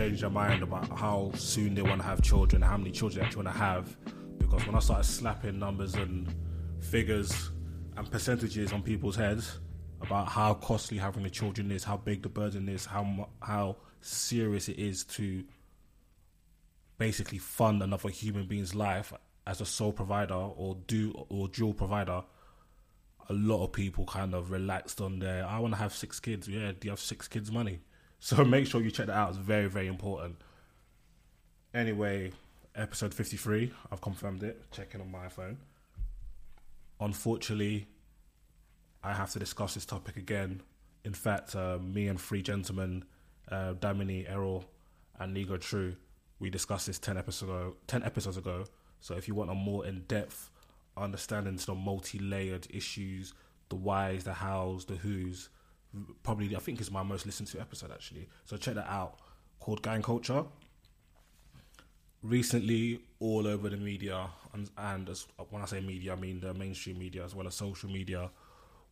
Changed their mind about how soon they want to have children, how many children they actually want to have. Because when I started slapping numbers and figures and percentages on people's heads about how costly having the children is, how big the burden is, how how serious it is to basically fund another human being's life as a sole provider or do or dual provider. A lot of people kind of relaxed on their. I want to have six kids. Yeah, do you have six kids money? So make sure you check that out. It's very very important. Anyway, episode fifty three. I've confirmed it. Checking on my phone unfortunately, I have to discuss this topic again. In fact, uh, me and three gentlemen, uh, Damini, Errol, and Nigo True, we discussed this 10 episodes ago. 10 episodes ago. So if you want a more in-depth understanding to the multi-layered issues, the whys, the hows, the whos, probably I think is my most listened to episode actually. So check that out. Called Gang Culture recently all over the media and, and as, when I say media, I mean the mainstream media as well as social media.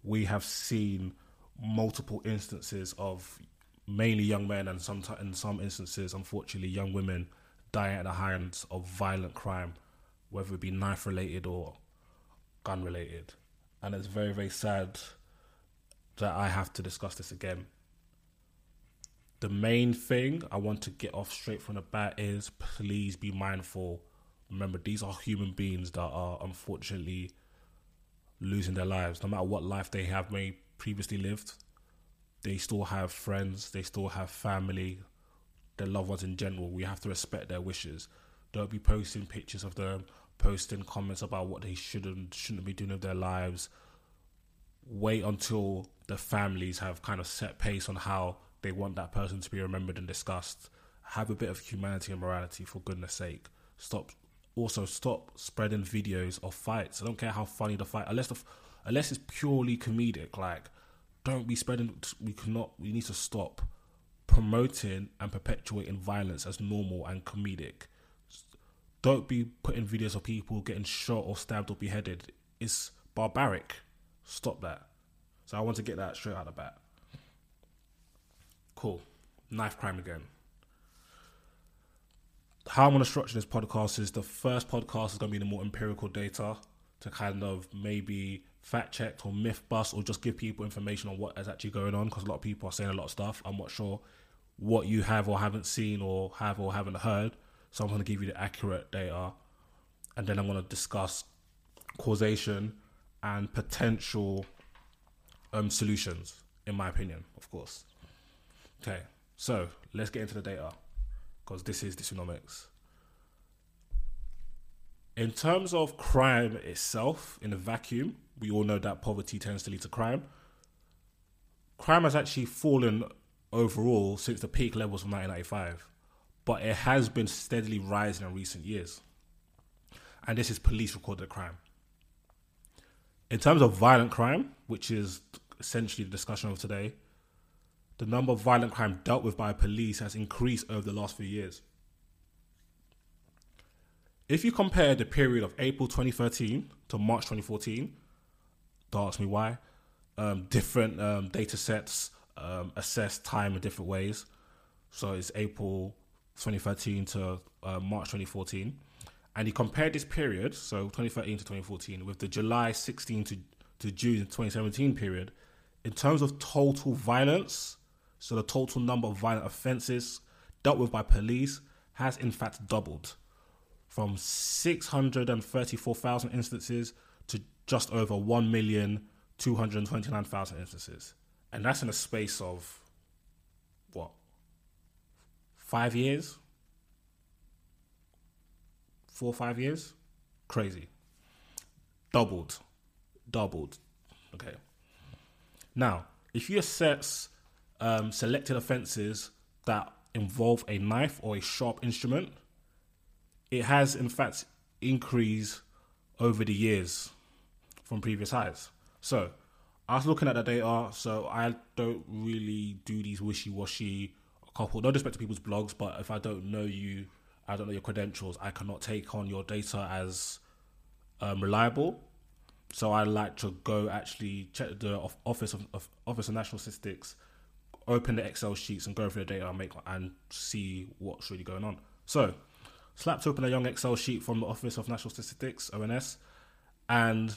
We have seen multiple instances of mainly young men and some in some instances, unfortunately, young women dying at the hands of violent crime, whether it be knife related or gun related. And it's very very sad that I have to discuss this again the main thing I want to get off straight from the bat is please be mindful. Remember, these are human beings that are unfortunately losing their lives. No matter what life they have may previously lived, they still have friends, they still have family, their loved ones in general. We have to respect their wishes. Don't be posting pictures of them, posting comments about what they shouldn't shouldn't be doing with their lives. Wait until the families have kind of set pace on how they want that person to be remembered and discussed. Have a bit of humanity and morality for goodness sake. Stop. Also, stop spreading videos of fights. I don't care how funny the fight, unless the, unless it's purely comedic. Like, don't be spreading. We cannot. We need to stop promoting and perpetuating violence as normal and comedic. Don't be putting videos of people getting shot or stabbed or beheaded. It's barbaric. Stop that. So I want to get that straight out of the bat. Cool. Knife crime again. How I'm going to structure this podcast is the first podcast is going to be the more empirical data to kind of maybe fact check or myth bust or just give people information on what is actually going on because a lot of people are saying a lot of stuff. I'm not sure what you have or haven't seen or have or haven't heard. So I'm going to give you the accurate data and then I'm going to discuss causation and potential um, solutions, in my opinion, of course. Okay, so let's get into the data because this is Dysonomics. In terms of crime itself, in a vacuum, we all know that poverty tends to lead to crime. Crime has actually fallen overall since the peak levels of 1995, but it has been steadily rising in recent years. And this is police recorded crime. In terms of violent crime, which is essentially the discussion of today, the number of violent crime dealt with by police has increased over the last few years. If you compare the period of April 2013 to March 2014, don't ask me why, um, different um, data sets um, assess time in different ways. So it's April 2013 to uh, March 2014. And you compare this period, so 2013 to 2014, with the July 16 to, to June 2017 period, in terms of total violence, so the total number of violent offences dealt with by police has in fact doubled from 634,000 instances to just over 1,229,000 instances. And that's in a space of what? Five years? Four or five years? Crazy. Doubled. Doubled. Okay. Now, if you assess um, selected offences that involve a knife or a sharp instrument, it has in fact increased over the years from previous highs. So, I was looking at the data, so I don't really do these wishy washy couple. No disrespect to people's blogs, but if I don't know you, I don't know your credentials, I cannot take on your data as um, reliable. So I like to go actually check the office of, of Office of National Statistics, open the Excel sheets and go through the data and make and see what's really going on. So slapped open a young Excel sheet from the Office of National Statistics (ONS), and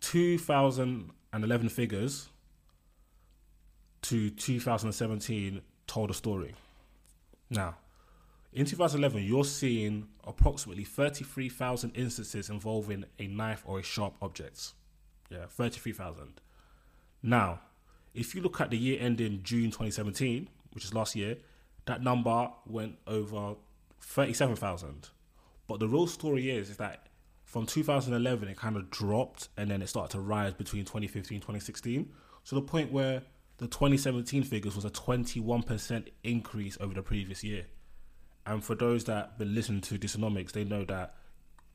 2011 figures to 2017 told a story. Now, in 2011, you're seeing approximately 33,000 instances involving a knife or a sharp object. Yeah, 33,000. Now, if you look at the year ending June 2017, which is last year, that number went over 37,000. But the real story is, is that from 2011, it kind of dropped and then it started to rise between 2015 and 2016. So the point where the 2017 figures was a 21% increase over the previous year. And for those that been listening to Dysonomics, they know that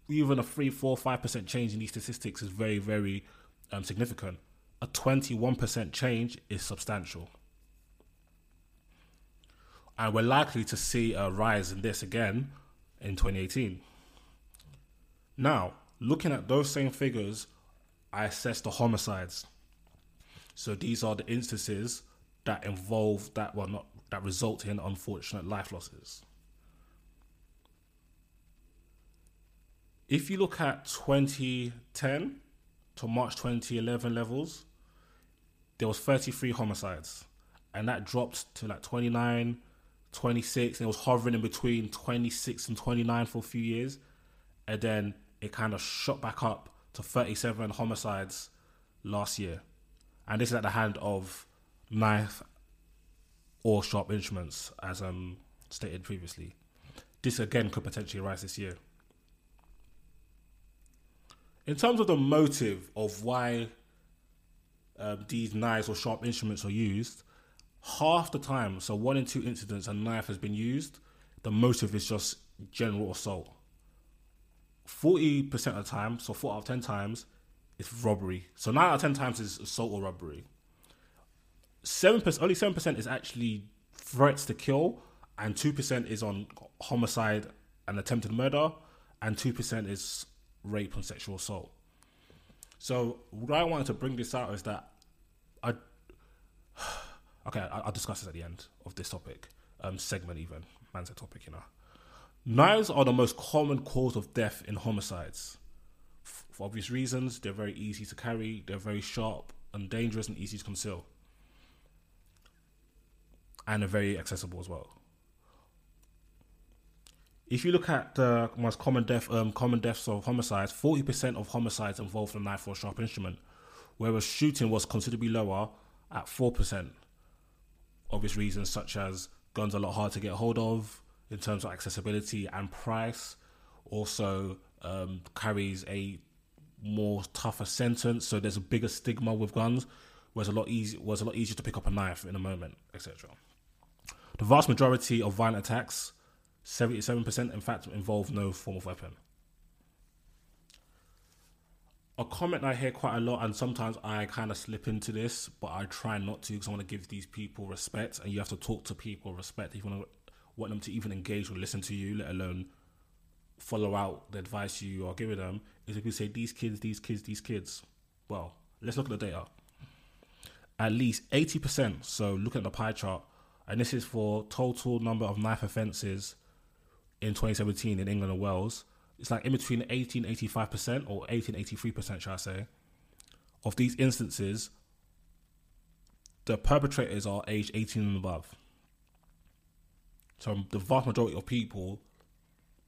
even a 3, 4, 5% change in these statistics is very, very um, significant. A 21% change is substantial. And we're likely to see a rise in this again in 2018. Now, looking at those same figures, I assess the homicides. So these are the instances that involve that well not that result in unfortunate life losses. If you look at 2010 to March 2011 levels, there was 33 homicides, and that dropped to like 29, 26, and it was hovering in between 26 and 29 for a few years, and then it kind of shot back up to 37 homicides last year and this is at the hand of knife or sharp instruments, as um stated previously. This again could potentially rise this year. In terms of the motive of why um, these knives or sharp instruments are used, half the time, so one in two incidents, a knife has been used. The motive is just general assault. Forty percent of the time, so four out of ten times, it's robbery. So nine out of ten times is assault or robbery. Seven percent, only seven percent is actually threats to kill, and two percent is on homicide and attempted murder, and two percent is rape and sexual assault. So what I wanted to bring this out is that I okay, I'll discuss this at the end of this topic um, segment. Even man's a topic, you know. Knives are the most common cause of death in homicides for obvious reasons. They're very easy to carry, they're very sharp and dangerous and easy to conceal. And they're very accessible as well. If you look at the most common death, um, common deaths of homicides, forty percent of homicides involved a knife or a sharp instrument, whereas shooting was considerably lower at four percent. Obvious reasons such as guns are a lot hard to get hold of in terms of accessibility and price. Also, um, carries a more tougher sentence, so there's a bigger stigma with guns, whereas a lot easy was a lot easier to pick up a knife in a moment, etc. The vast majority of violent attacks, seventy-seven percent, in fact, involve no form of weapon. A comment I hear quite a lot, and sometimes I kind of slip into this, but I try not to because I want to give these people respect, and you have to talk to people respect if you want, to, want them to even engage or listen to you, let alone follow out the advice you are giving them is if you say these kids, these kids, these kids. Well, let's look at the data. At least 80%, so look at the pie chart, and this is for total number of knife offences in 2017 in England and Wales. It's like in between 18 85% or 18 83%, shall I say, of these instances, the perpetrators are aged 18 and above. So the vast majority of people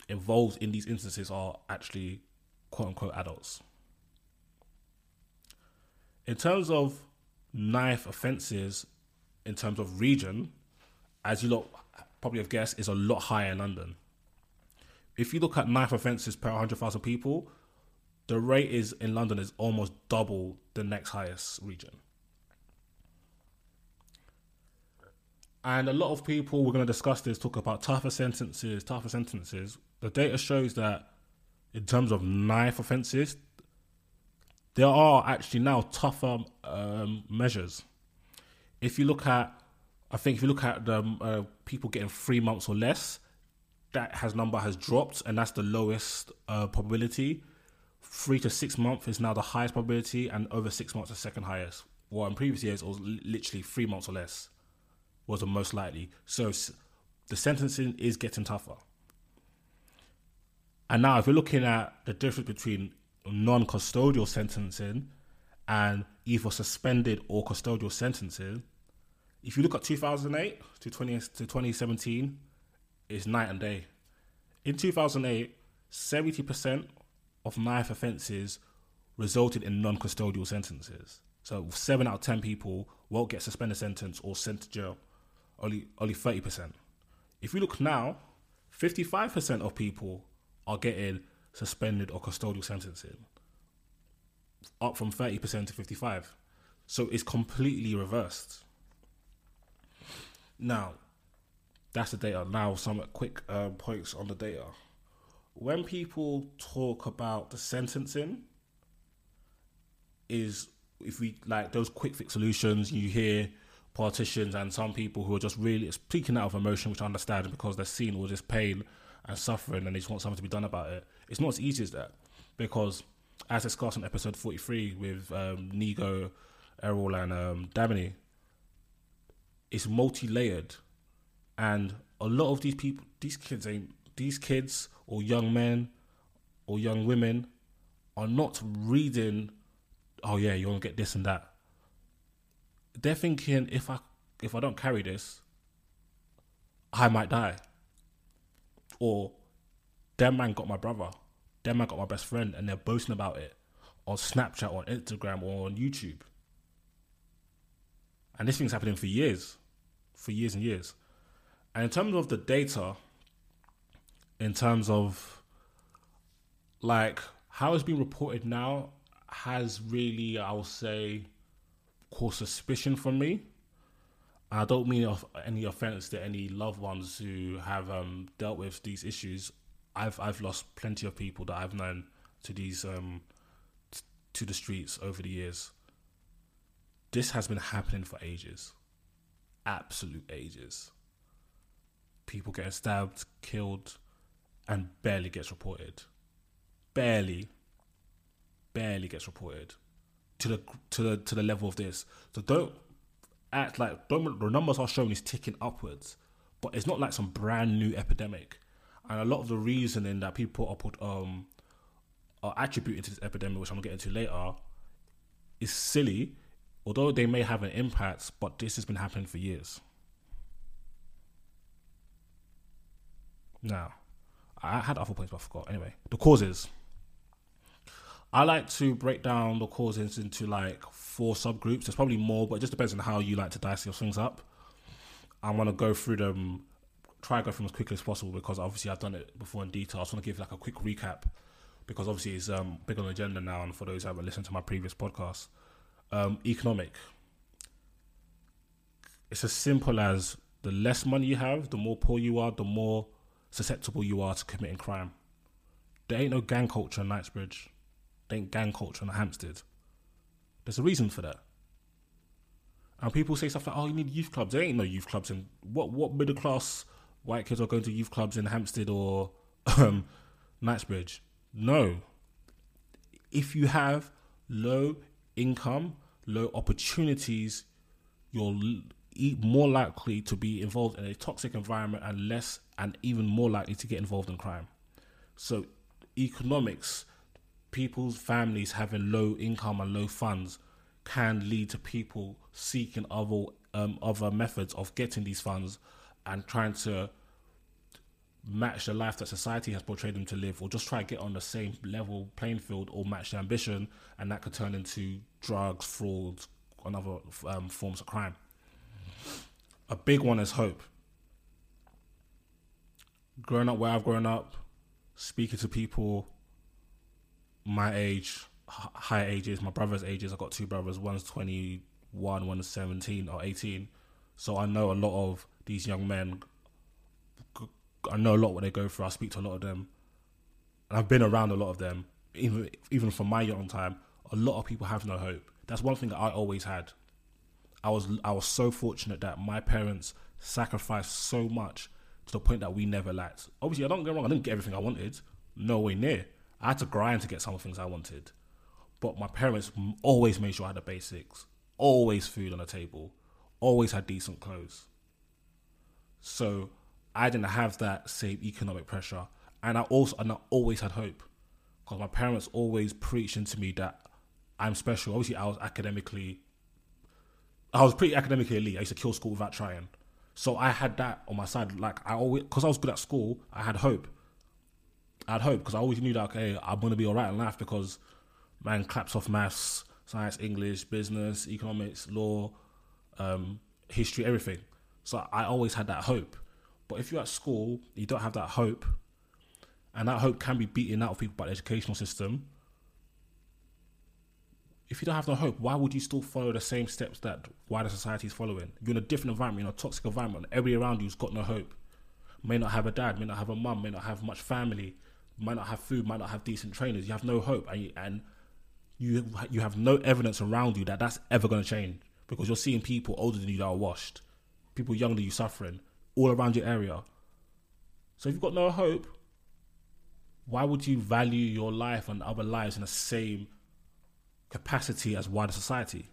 involved in these instances are actually quote unquote adults. In terms of knife offences, in terms of region, as you lot probably have guessed, is a lot higher in London. If you look at knife offences per 100,000 people, the rate is in London is almost double the next highest region. And a lot of people we're going to discuss this talk about tougher sentences, tougher sentences. The data shows that in terms of knife offences, there are actually now tougher um, measures. If you look at, I think if you look at the uh, people getting three months or less, that has number has dropped, and that's the lowest uh, probability. Three to six months is now the highest probability, and over six months the second highest. Well, in previous years, it was literally three months or less was the most likely. So the sentencing is getting tougher. And now, if you're looking at the difference between non custodial sentencing and either suspended or custodial sentencing, if you look at 2008 to, 20, to 2017, it's night and day. In 2008, 70% of knife offences resulted in non custodial sentences. So, seven out of 10 people won't get suspended sentence or sent to jail only only thirty percent. If you look now, fifty five percent of people are getting suspended or custodial sentencing, up from thirty percent to fifty five. So it's completely reversed. Now, that's the data. Now, some quick uh, points on the data. When people talk about the sentencing, is if we like those quick fix solutions, you hear politicians and some people who are just really speaking out of emotion, which I understand because they're seeing all this pain and suffering and they just want something to be done about it. It's not as easy as that because, as discussed in episode 43 with um, Nigo, Errol, and um, Damini, it's multi layered. And a lot of these people, these kids, ain't, these kids or young men or young women are not reading, oh yeah, you want to get this and that they're thinking if I if I don't carry this, I might die. Or that man got my brother, that man got my best friend, and they're boasting about it on Snapchat, or on Instagram, or on YouTube. And this thing's happening for years, for years and years. And in terms of the data, in terms of like how it's being reported now, has really, I will say, caused suspicion from me. I don't mean of any offense to any loved ones who have um, dealt with these issues. I've I've lost plenty of people that I've known to these um, t- to the streets over the years. This has been happening for ages, absolute ages. People getting stabbed, killed, and barely gets reported. Barely, barely gets reported to the to the to the level of this. So don't act like don't, the numbers are showing is ticking upwards, but it's not like some brand new epidemic. And a lot of the reasoning that people are put um are attributing to this epidemic, which I'm gonna get into later, is silly. Although they may have an impact, but this has been happening for years. Now, I had other points, but I forgot. Anyway, the causes. I like to break down the causes into like four subgroups. There's probably more, but it just depends on how you like to dice your things up. I want to go through them, try to go through them as quickly as possible because obviously I've done it before in detail. I just want to give like a quick recap because obviously it's um, big on the agenda now. And for those who haven't listened to my previous podcast, um, economic. It's as simple as the less money you have, the more poor you are, the more susceptible you are to committing crime. There ain't no gang culture in Knightsbridge There ain't gang culture in Hampstead. There's a reason for that. And people say stuff like, "Oh, you need youth clubs." There ain't no youth clubs in what what middle class white kids are going to youth clubs in Hampstead or um, Knightsbridge. No. If you have low income, low opportunities, you're more likely to be involved in a toxic environment and less and even more likely to get involved in crime. So, economics people's families having low income and low funds can lead to people seeking other um, other methods of getting these funds and trying to match the life that society has portrayed them to live, or just try to get on the same level playing field, or match their ambition, and that could turn into drugs, fraud, and other um, forms of crime. A big one is hope. Growing up where I've grown up, speaking to people my age, high ages, my brother's ages. I've got two brothers. One's 21, one's 17 or 18. So I know a lot of these young men. I know a lot what they go through. I speak to a lot of them. And I've been around a lot of them. Even even from my young time, a lot of people have no hope. That's one thing that I always had. I was I was so fortunate that my parents sacrificed so much to the point that we never lacked. Obviously, I don't get wrong. I didn't get everything I wanted. No way near. I had to grind to get some of the things I wanted. But my parents always made sure I had the basics. Always food on the table. Always had decent clothes. So I didn't have that same economic pressure, and I also and I always had hope because my parents always preaching to me that I'm special. Obviously, I was academically, I was pretty academically elite. I used to kill school without trying, so I had that on my side. Like I always, because I was good at school, I had hope. I had hope because I always knew that okay, I'm gonna be alright in life because man claps off maths, science, English, business, economics, law, um, history, everything. So I always had that hope. But if you're at school, you don't have that hope, and that hope can be beaten out of people by the educational system. If you don't have no hope, why would you still follow the same steps that wider society is following? You're in a different environment, in a toxic environment. Everybody around you's got no hope. May not have a dad, may not have a mum, may not have much family, might not have food, might not have decent trainers. You have no hope, and you, and you you have no evidence around you that that's ever going to change because you're seeing people older than you that are washed, people younger than you suffering all around your area. So if you've got no hope, why would you value your life and other lives in the same capacity as wider society?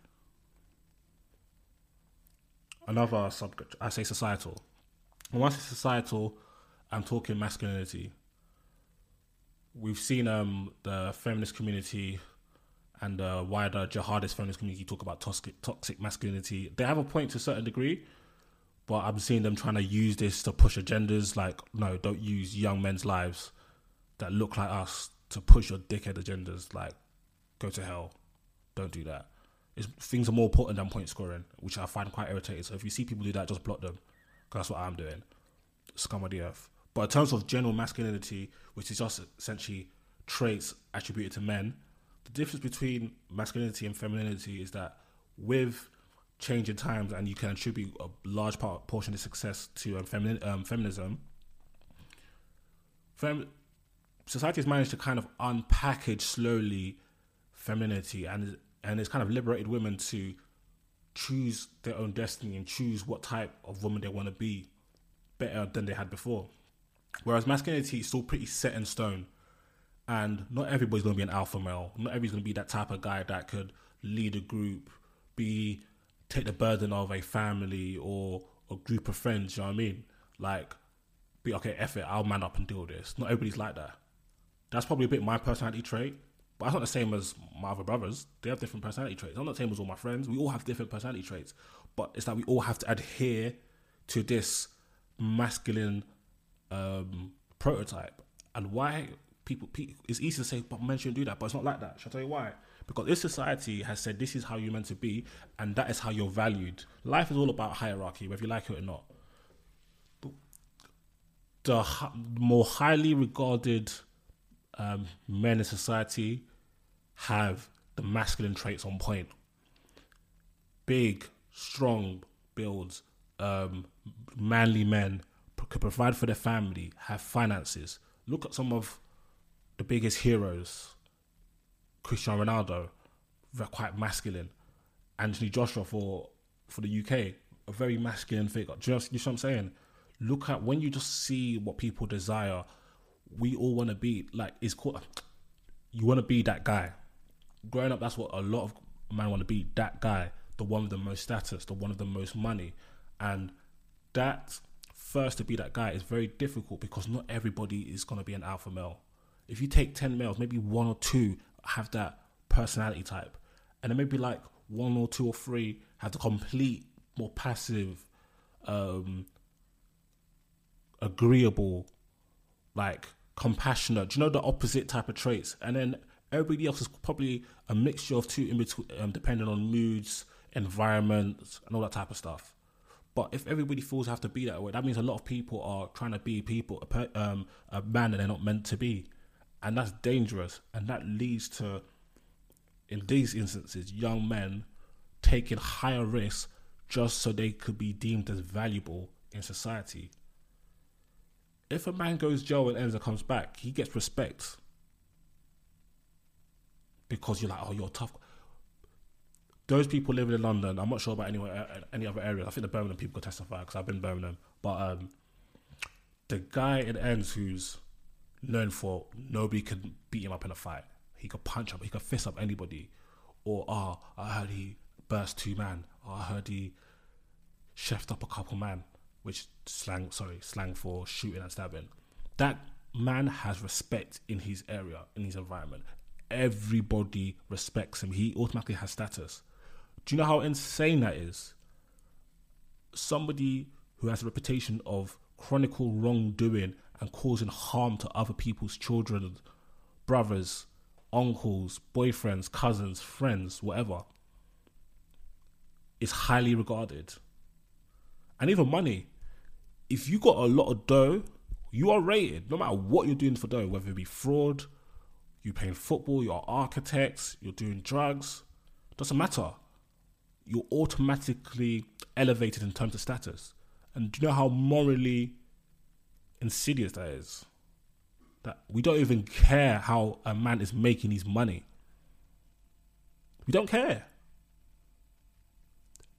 Another subject, I say societal. When I say societal, I'm talking masculinity. We've seen um, the feminist community and the wider jihadist feminist community talk about toxic, toxic masculinity. They have a point to a certain degree, but I'm seeing them trying to use this to push agendas. Like, no, don't use young men's lives that look like us to push your dickhead agendas. Like, go to hell. Don't do that. It's, things are more important than point scoring, which I find quite irritating. So if you see people do that, just block them. 'Cause that's what I'm doing. Scum of the earth. But in terms of general masculinity, which is just essentially traits attributed to men, the difference between masculinity and femininity is that with changing times, and you can attribute a large part portion of success to um, femini- um, feminism. Fem- society has managed to kind of unpackage slowly femininity, and and it's kind of liberated women to choose their own destiny and choose what type of woman they want to be better than they had before. Whereas masculinity is still pretty set in stone. And not everybody's going to be an alpha male. Not everybody's going to be that type of guy that could lead a group, be take the burden of a family or a group of friends. You know what I mean? Like, be okay, F it, I'll man up and deal with this. Not everybody's like that. That's probably a bit my personality trait, but that's not the same as my other brothers. They have different personality traits. I'm not the same as all my friends. We all have different personality traits, but it's that we all have to adhere to this masculine um, prototype. And why people, pe it's easy to say, but men shouldn't do that, but it's not like that. Shall I tell you why? Because this society has said this is how you're meant to be, and that is how you're valued. Life is all about hierarchy, whether you like it or not. The more highly regarded um, men in society have the masculine traits on point. Big, strong builds, um, manly men could provide for their family, have finances. Look at some of the biggest heroes. Cristiano Ronaldo, they're quite masculine. Anthony Joshua for for the UK, a very masculine figure. Just you know what I'm saying? Look at when you just see what people desire. We all want to be like it's called. You want to be that guy. Growing up, that's what a lot of men want to be. That guy, the one with the most status, the one with the most money, and that first to be that guy is very difficult because not everybody is going to be an alpha male. If you take 10 males, maybe one or two have that personality type. And then maybe like one or two or three have the complete, more passive, um, agreeable like compassionate. Do you know the opposite type of traits? And then everybody else is probably a mixture of two in between, um, depending on moods, environments, and all that type of stuff. But if everybody feels have to be that way, that means a lot of people are trying to be people, um, a man that they're not meant to be, and that's dangerous. And that leads to, in these instances, young men taking higher risks just so they could be deemed as valuable in society. If a man goes jail and ends and comes back, he gets respect because you're like, oh, you're tough. Those people living in London, I'm not sure about anywhere, uh, any other area. I think the Birmingham people could testify because I've been Birmingham. But um, the guy in ends who's known for nobody could beat him up in a fight. He could punch up, he could fist up anybody. Or, oh, I heard he burst two man. Oh, I heard he chefed up a couple man, which slang, sorry, slang for shooting and stabbing. That man has respect in his area, in his environment. Everybody respects him. He automatically has status. Do you know how insane that is? Somebody who has a reputation of chronicle wrongdoing and causing harm to other people's children, brothers, uncles, boyfriends, cousins, friends, whatever, is highly regarded. And even money. If you got a lot of dough, you are rated. No matter what you're doing for dough, whether it be fraud, you playing football, you're architects, you're doing drugs, doesn't matter. You're automatically elevated in terms of status. And do you know how morally insidious that is? That we don't even care how a man is making his money. We don't care.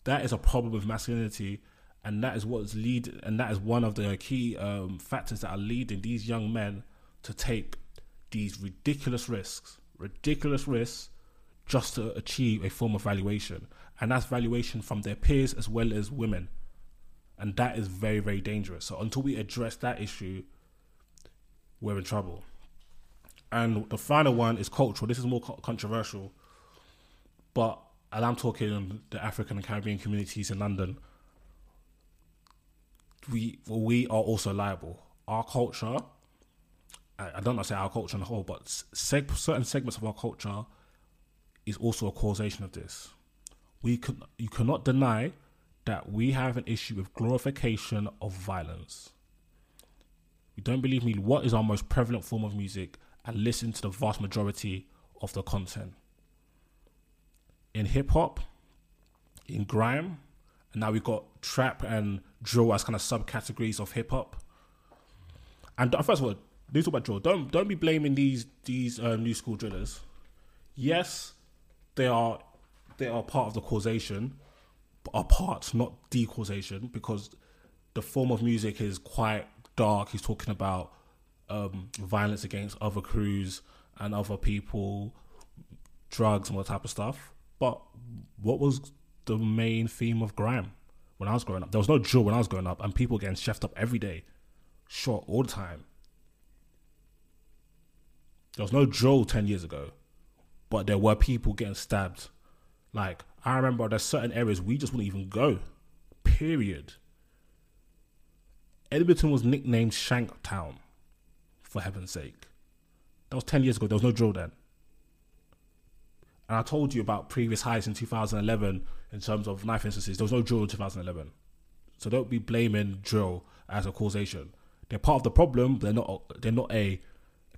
That is a problem with masculinity, and that is what's lead, and that is one of the key um, factors that are leading these young men to take these ridiculous risks, ridiculous risks, just to achieve a form of valuation, and that's valuation from their peers as well as women, and that is very very dangerous. So until we address that issue, we're in trouble. And the final one is cultural. This is more co- controversial, but and I'm talking in the African and Caribbean communities in London. We we are also liable. Our culture, I, don't know say our culture on the whole, but seg- certain segments of our culture is also a causation of this. We could you cannot deny that we have an issue with glorification of violence. You don't believe me? What is our most prevalent form of music? And listen to the vast majority of the content. In hip hop, in grime, and now we've got trap and drill as kind of subcategories of hip hop. And uh, first of all, let's talk about drill. Don't don't be blaming these these uh, new school drillers. Yes, they are they are part of the causation, but are part, not the causation, because the form of music is quite dark. He's talking about um, violence against other crews and other people, drugs and all that type of stuff. But what was the main theme of grime when I was growing up? There was no drill when I was growing up, and people getting chefed up every day, shot all the time. There was no drill 10 years ago, but there were people getting stabbed. Like, I remember there's certain areas we just wouldn't even go. Period. Edmonton was nicknamed Shanktown, for heaven's sake. That was 10 years ago. There was no drill then. And I told you about previous highs in 2011 in terms of knife instances. There was no drill in 2011. So don't be blaming drill as a causation. They're part of the problem, they're not, they're not a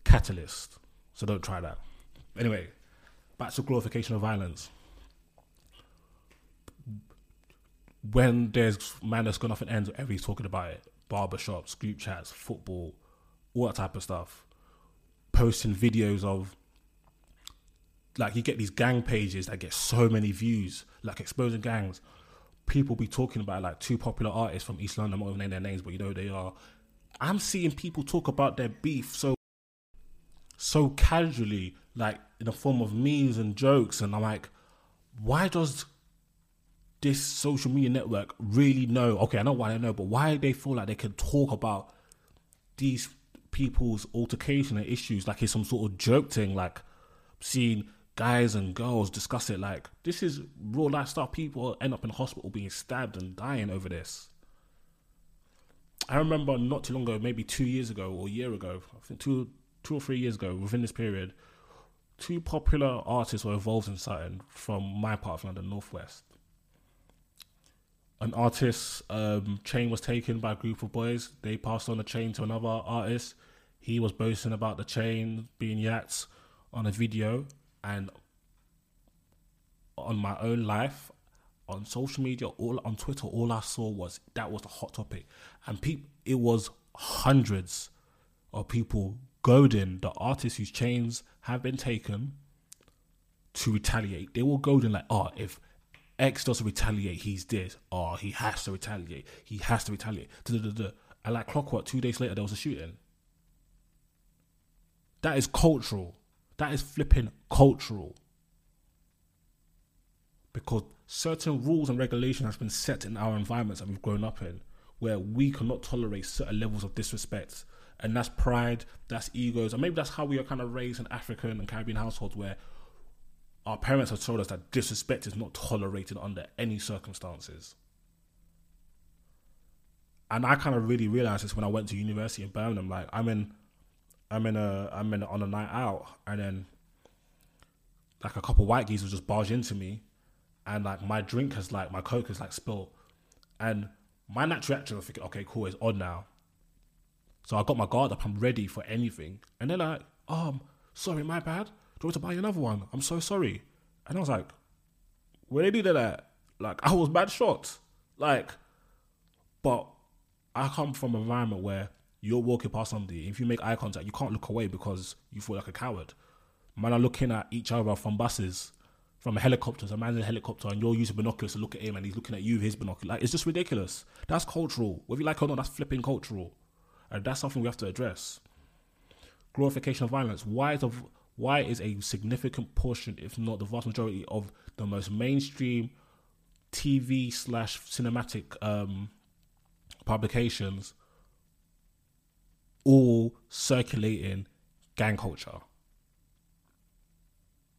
catalyst. So don't try that. Anyway, back to glorification of violence. When there's man that's gone off an end, everybody's talking about it. Barbershops, group chats, football, all that type of stuff. Posting videos of like you get these gang pages that get so many views, like exposing gangs. People be talking about like two popular artists from East London. I'm not even naming their names, but you know who they are. I'm seeing people talk about their beef so so casually, like in the form of memes and jokes, and I'm like, why does this social media network really know? Okay, I know why they know, but why they feel like they can talk about these people's altercation and issues like it's some sort of joke thing, like seeing guys and girls discuss it like this is real life stuff. People end up in hospital being stabbed and dying over this. I remember not too long ago, maybe two years ago or a year ago, I think two two or three years ago, within this period, two popular artists were involved in something from my part of London, Northwest. An artist's um, chain was taken by a group of boys. They passed on the chain to another artist. He was boasting about the chain being yachts on a video, and on my own life, on social media, all on Twitter, all I saw was that was the hot topic, and people, it was hundreds of people goading the artists whose chains have been taken to retaliate. They were goading like, oh, if X doesn't retaliate, he's this. Oh, he has to retaliate. He has to retaliate. Da-da-da-da. And like clockwork, two days later, there was a shooting. That is cultural. That is flipping cultural. Because certain rules and regulations have been set in our environments that we've grown up in, where we cannot tolerate certain levels of disrespect. And that's pride, that's egos, and maybe that's how we are kind of raised in African and Caribbean households where our parents have told us that disrespect is not tolerated under any circumstances. And I kind of really realized this when I went to university in Birmingham. Like I'm in, I'm in a, I'm in on a night out, and then like a couple white geese will just barge into me, and like my drink has like my coke has like spilled, and my natural reaction was thinking, okay, cool, it's on now. So I got my guard up, I'm ready for anything, and they're like, um, sorry, my bad. Do you want to buy another one? I'm so sorry. And I was like, when they did that, like I was bad shocked. Like, but I come from an environment where you're walking past somebody, if you make eye contact, you can't look away because you feel like a coward. Man are looking at each other from buses, from helicopters. A man's in a helicopter and you're using binoculars to look at him and he's looking at you with his binoculars. Like, it's just ridiculous. That's cultural. Whether you like it or not, that's flipping cultural. And that's something we have to address. Glorification of violence. Why is, a, why is a significant portion, if not the vast majority, of the most mainstream TV slash cinematic um, publications all circulating gang culture?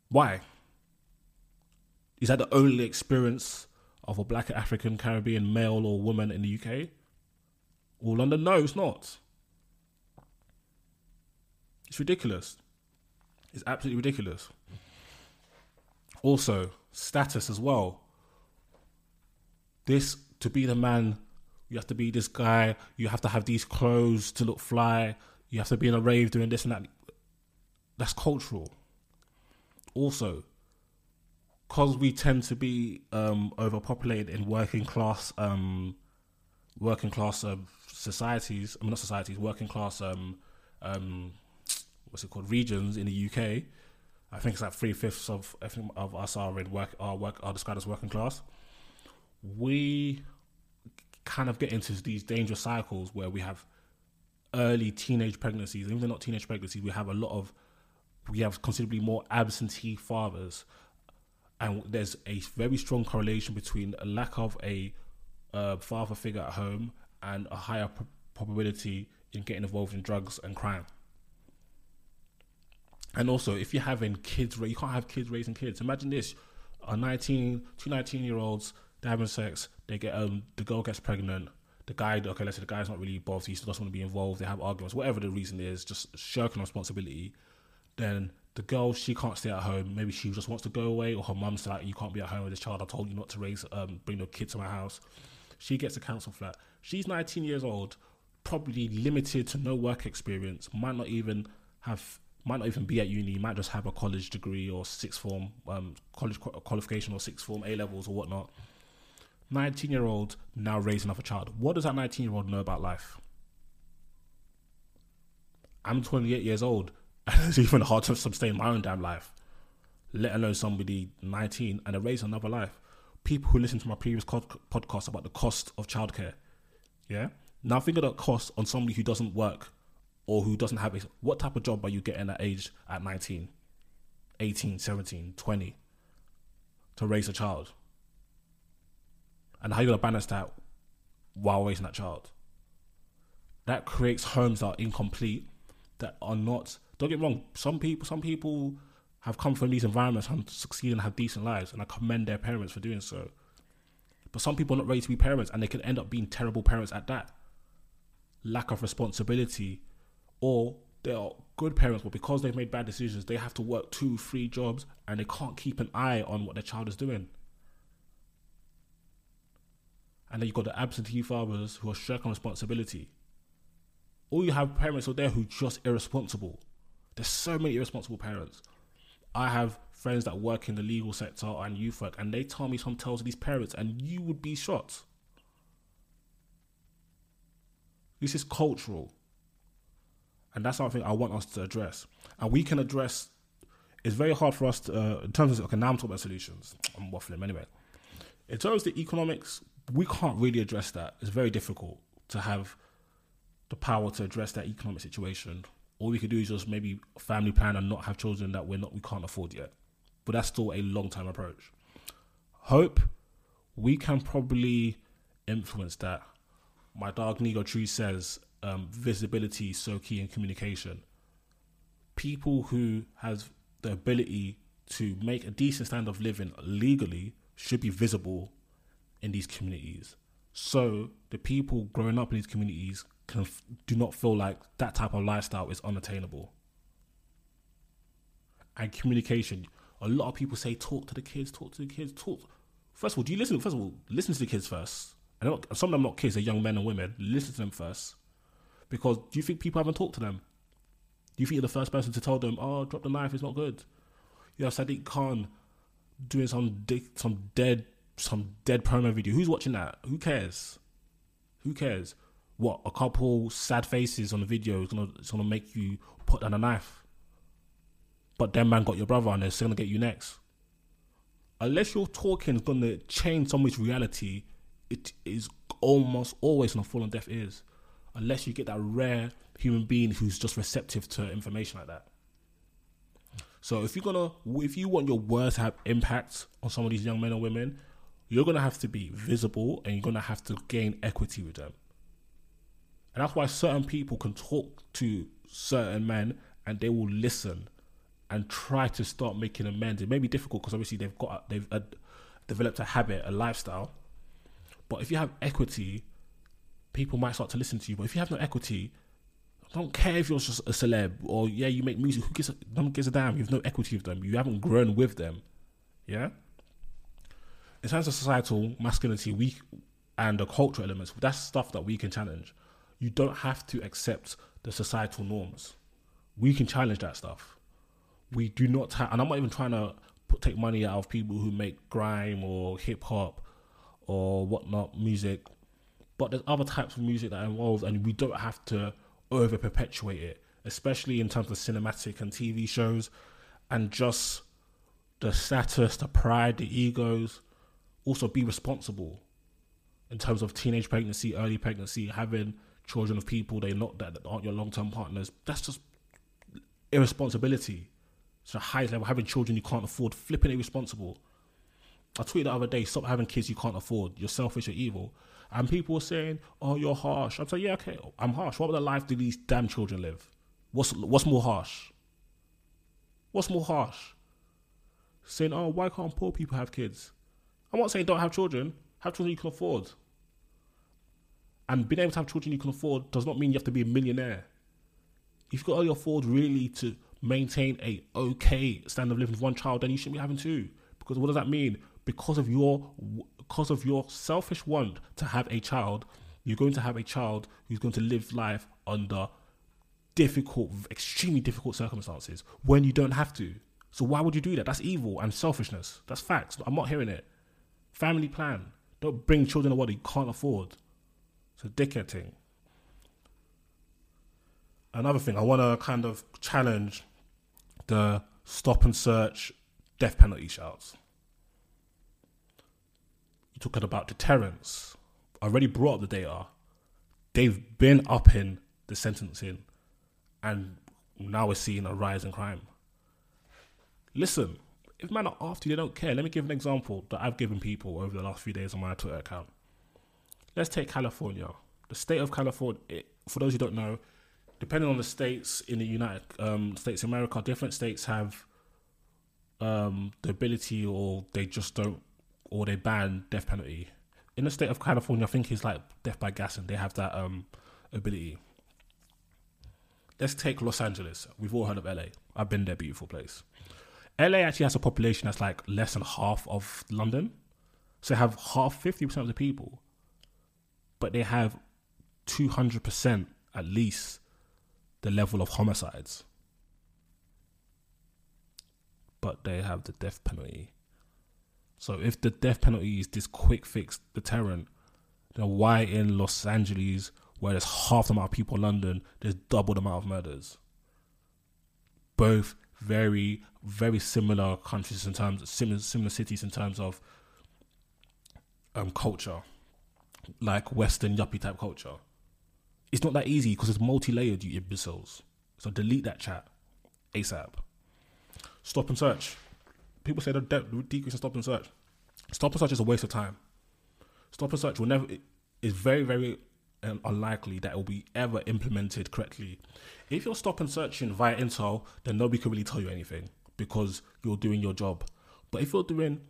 Why? Is that the only experience of a black African Caribbean male or woman in the UK? Or London? No, it's not. It's ridiculous. It's absolutely ridiculous. Also, status as well. This to be the man, you have to be this guy. You have to have these clothes to look fly. You have to be in a rave doing this and that. That's cultural. Also, because we tend to be um, overpopulated in working class, um, working class uh, societies. I mean, not societies, working class. Um, um, what's it called? Regions in the UK. I think it's like three fifths of of us are in work are work are described as working class. We kind of get into these dangerous cycles where we have early teenage pregnancies. Even though not teenage pregnancies, we have a lot of we have considerably more absentee fathers, and there's a very strong correlation between a lack of a uh, father figure at home and a higher p- probability in getting involved in drugs and crime. And also, if you're having kids, you can't have kids raising kids. Imagine this: a 19, two 19 year olds, they're having sex. They get um, the girl gets pregnant. The guy, okay, let's say the guy's not really involved. He still doesn't want to be involved. They have arguments, whatever the reason is, just shirking responsibility. Then the girl, she can't stay at home. Maybe she just wants to go away, or her mum's like, "You can't be at home with this child. I told you not to raise, um, bring the kid to my house." She gets a council flat. She's 19 years old, probably limited to no work experience. Might not even have might not even be at uni, might just have a college degree or sixth form, um, college qualification or sixth form, A levels or whatnot. 19 year old now raising another child. What does that 19 year old know about life? I'm 28 years old and it's even hard to sustain my own damn life, let alone somebody 19 and raise another life. People who listen to my previous podcast about the cost of childcare, yeah? Now think of the cost on somebody who doesn't work or who doesn't have a what type of job are you getting at age at 19 18 17 20 to raise a child? And how you going to balance that while raising that child? That creates homes that are incomplete that are not don't get wrong some people some people have come from these environments and succeed and have decent lives and i commend their parents for doing so but some people are not ready to be parents and they can end up being terrible parents at that lack of responsibility, or they are good parents, but because they've made bad decisions, they have to work two, three jobs, and they can't keep an eye on what their child is doing. And then you've got the absentee fathers who are shirking responsibility. Or you have parents out there who are just irresponsible. There's so many irresponsible parents. I have friends that work in the legal sector and youth work, and they tell me some tales of these parents, and you would be shocked. This is cultural. And that's something I want us to address. And we can address, it's very hard for us to, uh, in terms of, okay, now I'm talking about solutions. I'm waffling anyway. In terms of the economics, we can't really address that. It's very difficult to have the power to address that economic situation. All we could do is just maybe family plan and not have children that we're not we can't afford yet. But that's still a long term approach. Hope we can probably influence that. My dog Nigo Tree says um, visibility is so key in communication. People who have the ability to make a decent standard of living legally should be visible in these communities. So the people growing up in these communities can do not feel like that type of lifestyle is unattainable. And communication, a lot of people say talk to the kids, talk to the kids, talk. First of all, do you listen? First of all, listen to the kids first. And not, some of them not kids, they're young men and women. Listen to them first, because do you think people haven't talked to them? Do you think you're the first person to tell them, "Oh, drop the knife, it's not good"? You have Sadiq Khan doing some some dead, some dead promo video. Who's watching that? Who cares? Who cares? What a couple sad faces on the video is gonna it's gonna make you put down a knife. But then man got your brother and they're still gonna get you next. Unless your talking is gonna change somebody's reality, it is almost always gonna fall on deaf ears. Unless you get that rare human being who's just receptive to information like that. So if you're gonna, if you want your words to have impact on some of these young men and women, you're gonna have to be visible and you're gonna have to gain equity with them. And that's why certain people can talk to certain men and they will listen and try to start making amends. It may be difficult because obviously they've got they've uh, developed a habit, a lifestyle. But if you have equity, people might start to listen to you. But if you have no equity, I don't care if you're just a celeb or yeah, you make music. Who gives a, no one gives a damn? You have no equity with them. You haven't grown with them. Yeah. In terms of societal masculinity, we and the cultural elements, that's stuff that we can challenge. You don't have to accept the societal norms. We can challenge that stuff. We do not have, and I'm not even trying to put, take money out of people who make grime or hip hop or whatnot music, but there's other types of music that involves, and we don't have to over perpetuate it, especially in terms of cinematic and TV shows, and just the status, the pride, the egos. Also, be responsible in terms of teenage pregnancy, early pregnancy, having children of people they not that that aren't your long term partners. That's just irresponsibility. It's a high level. Having children you can't afford, flipping irresponsible. I tweeted the other day, stop having kids you can't afford. You're selfish, you're evil. And people were saying, oh, you're harsh. I'm saying, yeah, okay, I'm harsh. What other life do these damn children live? What's what's more harsh? What's more harsh? Saying, oh, why can't poor people have kids? I'm not saying don't have children. Have children you can afford. And being able to have children you can afford does not mean you have to be a millionaire. If you've got all you afford really to maintain a okay standard of living with one child, then you shouldn't be having two. Because what does that mean? Because of your because of your selfish want to have a child, you're going to have a child who's going to live life under difficult, extremely difficult circumstances when you don't have to. So why would you do that? That's evil and selfishness. That's facts. I'm not hearing it. Family plan. Don't bring children to what you can't afford. It's a dickhead thing. Another thing, I want to kind of challenge the stop and search death penalty shouts. You're talking about deterrence. I already brought up the data. They've been upping the sentencing, and now we're seeing a rise in crime. Listen, if men are after you, they don't care. Let me give an example that I've given people over the last few days on my Twitter account. Let's take California. The state of California, it, for those who don't know, depending on the states in the United um, States of America, different states have um, the ability or they just don't, or they ban death penalty. In the state of California, I think it's like death by gas, and they have that um, ability. Let's take Los Angeles. We've all heard of LA. I've been there, beautiful place. LA actually has a population that's like less than half of London. So they have half, 50% of the people. But they have 200% at least the level of homicides. But they have the death penalty. So if the death penalty is this quick fix deterrent, then why in Los Angeles, where there's half the amount of people in London, there's double the amount of murders? Both very, very similar countries in terms similar, similar cities in terms of um, culture, like Western yuppie type culture. It's not that easy because it's multi layered, you imbeciles. So delete that chat ASAP. Stop and search. People say the de- decrease in stop and search. Stop and search is a waste of time. Stop and search will never It's very very um, unlikely that it will be ever implemented correctly. If you're stop and searching via Intel, then nobody can really tell you anything because you're doing your job. But if you're doing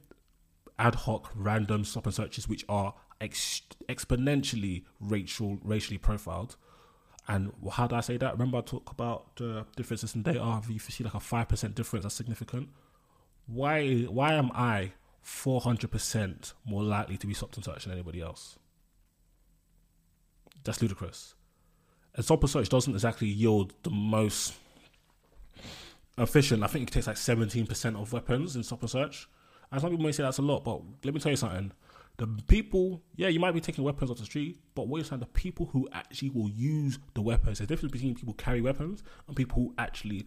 ad hoc random stop and searches which are ex- exponentially racial racially profiled, and how do I say that? Remember I talk about the differences in data. If you see like a five percent difference, that's significant. Why why am I four hundred percent more likely to be stopped and searched than anybody else? That's ludicrous. And stop and search doesn't exactly yield the most efficient. I think it takes like seventeen percent of weapons in stop and search. And some people may say that's a lot, but let me tell you something. The people, yeah, you might be taking weapons off the street, but what you're saying, the people who actually will use the weapons, there's a difference between people carry weapons and people who actually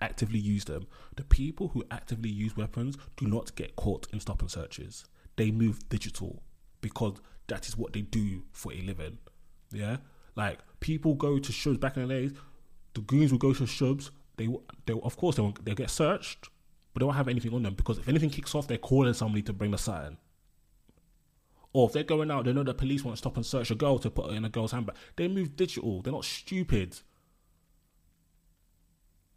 actively use them. The people who actively use weapons do not get caught in stop and searches. They move digital because that is what they do for a living. Yeah, like people go to shows back in the days. The goons will go to shows. They, they of course they won't, they'll get searched, but they won't have anything on them because if anything kicks off, they're calling somebody to bring the sign. Or if they're going out, they know the police won't stop and search a girl to put her in a girl's handbag. They move digital. They're not stupid.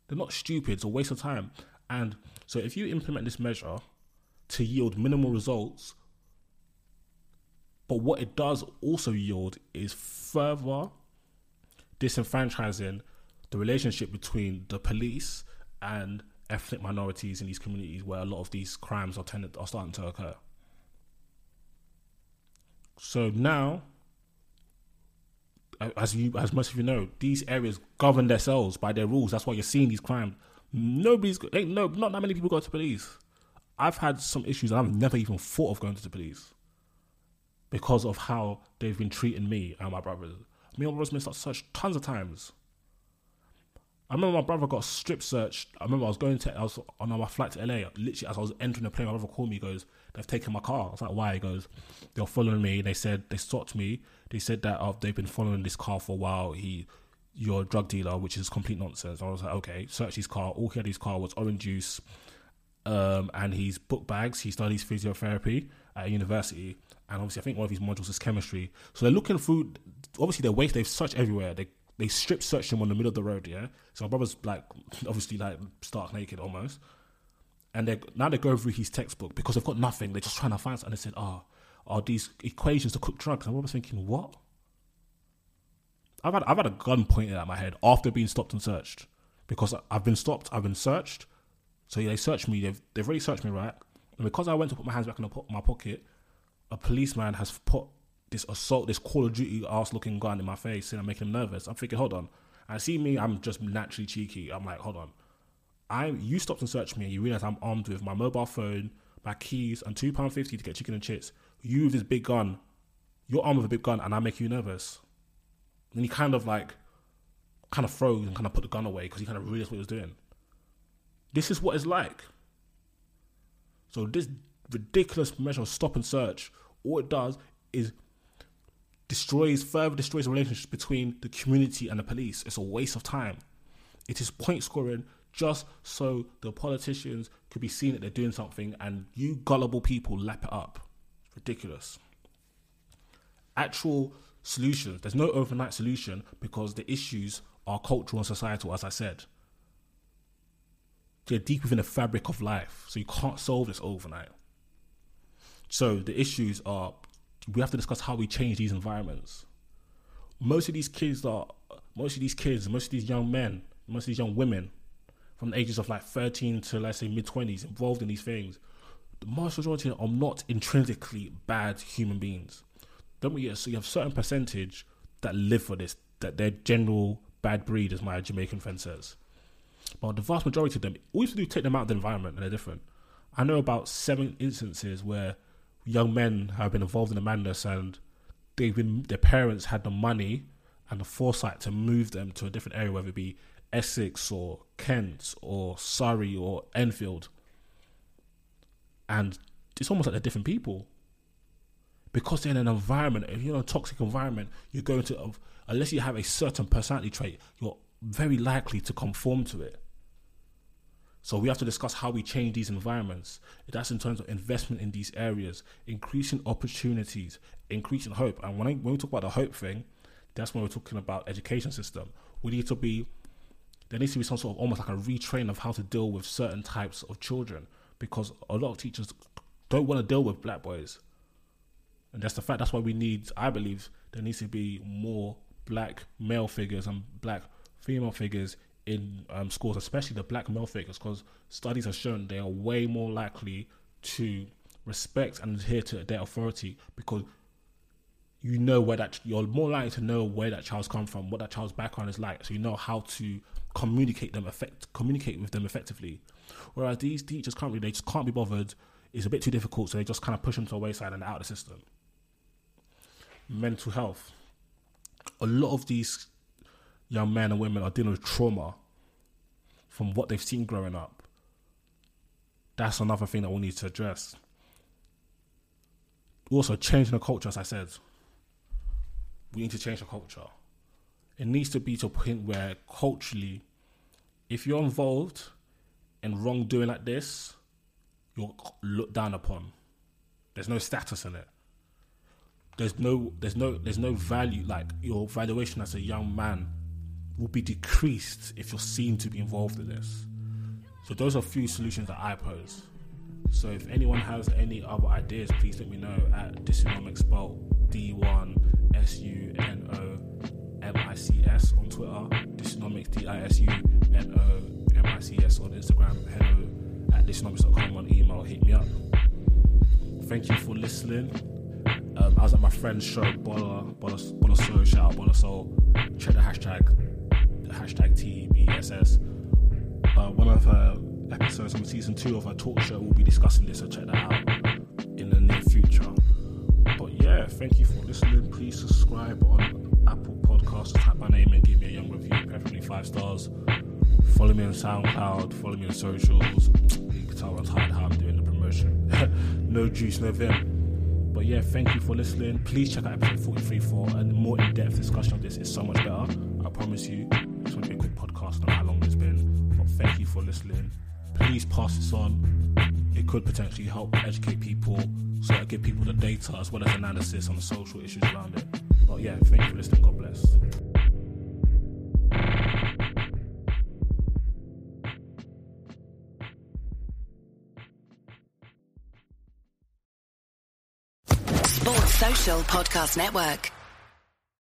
They're not stupid. It's a waste of time. And so if you implement this measure to yield minimal results, but what it does also yield is further disenfranchising the relationship between the police and ethnic minorities in these communities where a lot of these crimes are tended, are starting to occur. So now, as you as most of you know, these areas govern themselves by their rules. That's why you're seeing these crimes. Nobody's ain't no not that many people go to police. I've had some issues I've never even thought of going to the police because of how they've been treating me and my brothers. Me and my brothers been searched tons of times. I remember my brother got strip searched. I remember I was going to, I was on my flight to LA. Literally, as I was entering the plane, my brother called me. He goes, "They've taken my car." I was like, "Why?" He goes, "They're following me." They said they stopped me. They said that uh, they've been following this car for a while. He, you're a drug dealer, which is complete nonsense. I was like, "Okay." Search his car. All he had in his car was orange juice, um, and his book bags. He studies physiotherapy at university, and obviously, I think one of his modules is chemistry. So they're looking through. Obviously, they're waste. They've searched everywhere. They they strip searched him on the middle of the road, yeah. So my brother's like obviously like stark naked almost. And they now they go through his textbook because they've got nothing, they're just trying to find something. And they said, Oh, are these equations to cook drugs? And I was thinking, What? I've had I've had a gun pointed at my head after being stopped and searched. Because I've been stopped, I've been searched. So yeah, they searched me, they've they've already searched me, right? And because I went to put my hands back in my pocket, a policeman has put this assault, this Call of Duty ass looking gun in my face and I'm making him nervous. I'm thinking, hold on. I see me, I'm just naturally cheeky. I'm like, hold on. I you stopped and searched me and you realize I'm armed with my mobile phone, my keys, and two pound fifty to get chicken and chips. You with this big gun, you're armed with a big gun, and I make you nervous. And he kind of like, kind of froze and kind of put the gun away because he kind of realized what he was doing. This is what it's like. So this ridiculous measure of stop and search, all it does is destroys further destroys the relationship between the community and the police. It's a waste of time. It is point scoring just so the politicians could be seen that they're doing something and you gullible people lap it up. It's ridiculous. Actual solutions. There's no overnight solution because the issues are cultural and societal, as I said. They're deep within the fabric of life. So you can't solve this overnight. So the issues are we have to discuss how we change these environments. most of these kids are most of these kids, most of these young men, most of these young women, from the ages of like thirteen to let's say mid twenties, involved in these things. The vast majority are not intrinsically bad human beings. Don't we? So you have certain percentage that live for this, that they're general bad breed, as my Jamaican friend says. But the vast majority of them, you have to do take them out of the environment and they're different. I know about seven instances where young men have been involved in the madness and they've been their parents had the money and the foresight to move them to a different area, whether it be Essex or Kent or Surrey or Enfield. And it's almost like they're different people. Because they're in an environment, if you're in a toxic environment, you're going to, unless you have a certain personality trait, you're very likely to conform to it. So we have to discuss how we change these environments. That's in terms of investment in these areas, increasing opportunities, increasing hope. And when, I, when we talk about the hope thing, that's when we're talking about education system. We need to be there needs to be some sort of almost like a retrain of how to deal with certain types of children because a lot of teachers don't want to deal with black boys. And that's the fact. That's why we need, I believe, there needs to be more black male figures and black female figures in um, schools, especially the black male figures, because studies have shown they are way more likely to respect and adhere to their authority because you know where that you're more likely to know where that child's come from, what that child's background is like, so you know how to communicate them effect communicate with them effectively. Whereas these teachers currently they just can't be bothered. It's a bit too difficult, so they just kind of push them to the wayside and out of the system. Mental health. A lot of these young men and women are dealing with trauma from what they've seen growing up. That's another thing that we need to address. Also, changing the culture, as I said. We need to change the culture. It needs to be to a point where culturally, if you're involved in wrongdoing like this, you're looked down upon. There's no status in it. There's no there's no there's no value like your valuation as a young man will be decreased if you're seen to be involved in this. So those are a few solutions that I pose. So if anyone has any other ideas, please let me know at Disunomics spelled D1 S U N O M I C S on Twitter, Disunomics D I S U N O M I C S on Instagram, hello at disunomics.com on email, hit me up. Thank you for listening. Um, I was at my friend's show, Bola, Bola, Bola Sol, shout out Bola Sol. Check the hashtag, hashtag TBSS. Uh, one of her episodes from season two of her talk show will be discussing this, so check that out in the near future. But yeah, thank you for listening. Please subscribe on Apple Podcasts, type my name and give me a young review, preferably five stars. Follow me on SoundCloud, follow me on socials. You can tell I'm tired how I'm doing the promotion. no juice, no vim. But yeah, thank you for listening. Please check out episode 43 for a more in depth discussion of this. It's so much better. I promise you. Podcast on how long it's been. But thank you for listening. Please pass this on. It could potentially help educate people so I give people the data as well as analysis on the social issues around it. But yeah, thank you for listening. God bless. Sports Social Podcast Network.